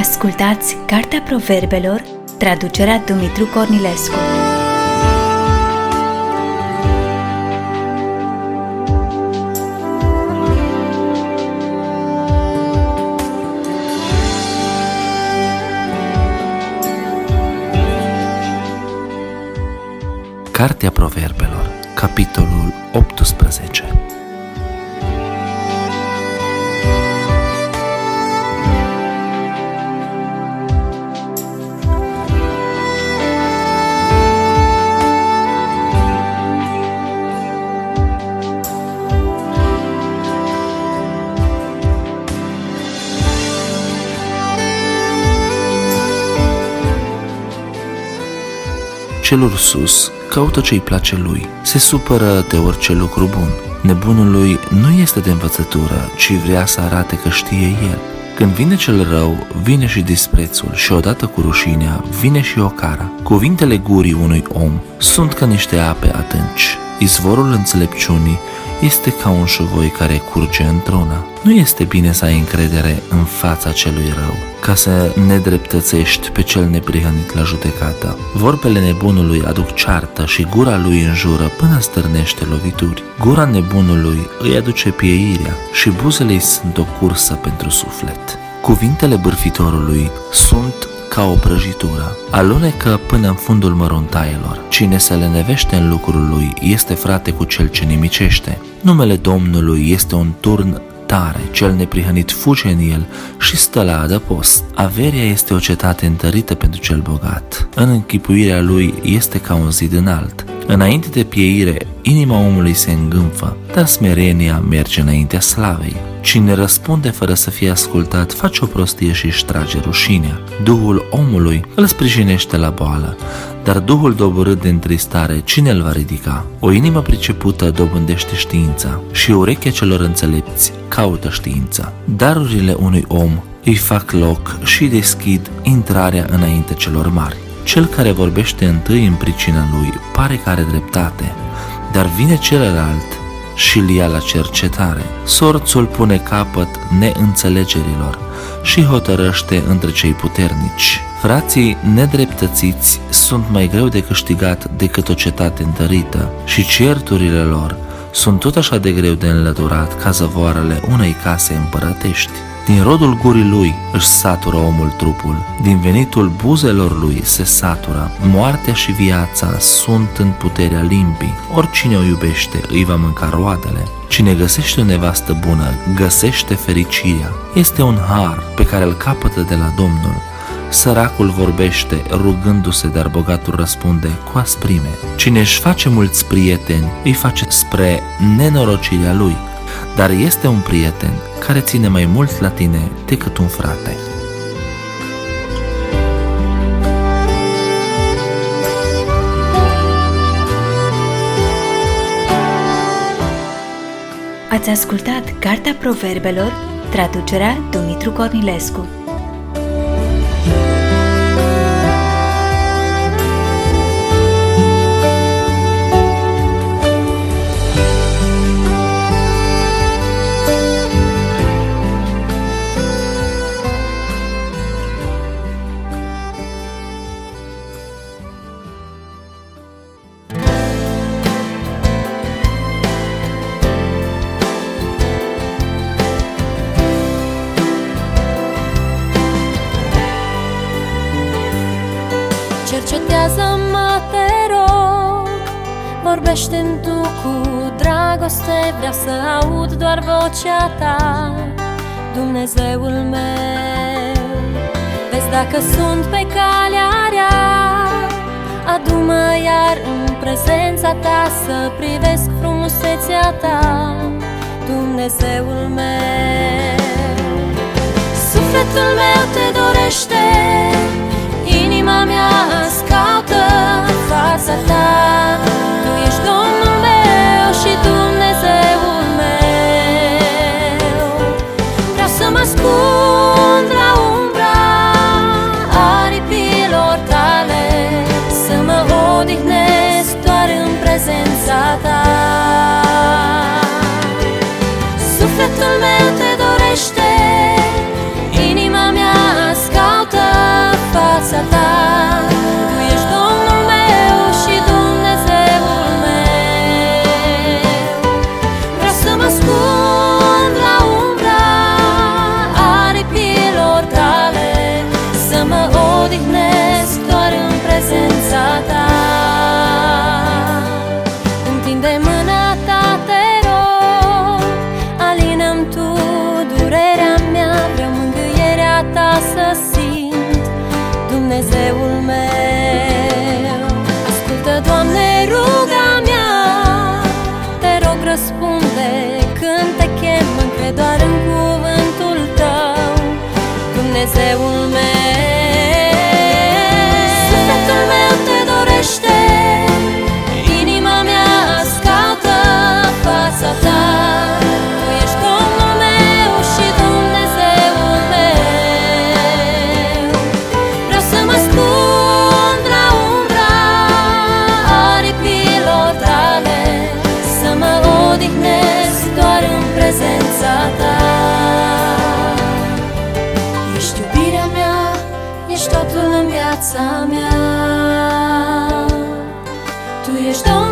Ascultați Cartea Proverbelor, traducerea Dumitru Cornilescu. Cartea Proverbelor, capitolul 18 Celul sus caută ce-i place lui, se supără de orice lucru bun. Nebunului nu este de învățătură, ci vrea să arate că știe el. Când vine cel rău, vine și disprețul și odată cu rușinea vine și ocara. Cuvintele gurii unui om sunt ca niște ape adânci. Izvorul înțelepciunii este ca un șuvoi care curge într-una. Nu este bine să ai încredere în fața celui rău, ca să nedreptățești pe cel neprihănit la judecată. Vorbele nebunului aduc ceartă și gura lui înjură până stârnește lovituri. Gura nebunului îi aduce pieirea și buzele îi sunt o cursă pentru suflet. Cuvintele bârfitorului sunt ca o prăjitură, alunecă până în fundul măruntaielor. Cine se lenevește în lucrul lui este frate cu cel ce nimicește. Numele Domnului este un turn tare, cel neprihănit fuge în el și stă la adăpost. Averia este o cetate întărită pentru cel bogat. În închipuirea lui este ca un zid înalt. Înainte de pieire, inima omului se îngânfă, dar smerenia merge înaintea slavei. Cine răspunde fără să fie ascultat face o prostie și își trage rușinea. Duhul omului îl sprijinește la boală, dar Duhul doborât de întristare cine îl va ridica? O inimă pricepută dobândește știința și urechea celor înțelepți caută știința. Darurile unui om îi fac loc și deschid intrarea înainte celor mari. Cel care vorbește întâi în pricina lui pare că are dreptate, dar vine celălalt și îl ia la cercetare. Sorțul pune capăt neînțelegerilor și hotărăște între cei puternici. Frații nedreptățiți sunt mai greu de câștigat decât o cetate întărită și certurile lor sunt tot așa de greu de înlăturat ca zăvoarele unei case împărătești. Din rodul gurii lui își satură omul trupul, din venitul buzelor lui se satură. Moartea și viața sunt în puterea limbii. Oricine o iubește îi va mânca roadele. Cine găsește o nevastă bună, găsește fericirea. Este un har pe care îl capătă de la Domnul. Săracul vorbește rugându-se, dar bogatul răspunde cu asprime. Cine își face mulți prieteni, îi face spre nenorocirea lui dar este un prieten care ține mai mult la tine decât un frate. Ați ascultat Cartea Proverbelor, traducerea Dumitru Cornilescu. Cercetează-mă, te rog. Vorbește-mi tu cu dragoste Vreau să aud doar vocea ta. Dumnezeul meu Vezi dacă sunt pe calea rea. Adu-mă iar în prezența ta Să privesc frumusețea ta. Dumnezeul meu Sufletul meu te dorește fața ta. Tu ești Domnul meu și Dumnezeul meu. Vreau să mă ascund la umbra aripilor tale Să mă odihnesc doar în prezența ta. Sufletul meu viața mea Tu ești Domnul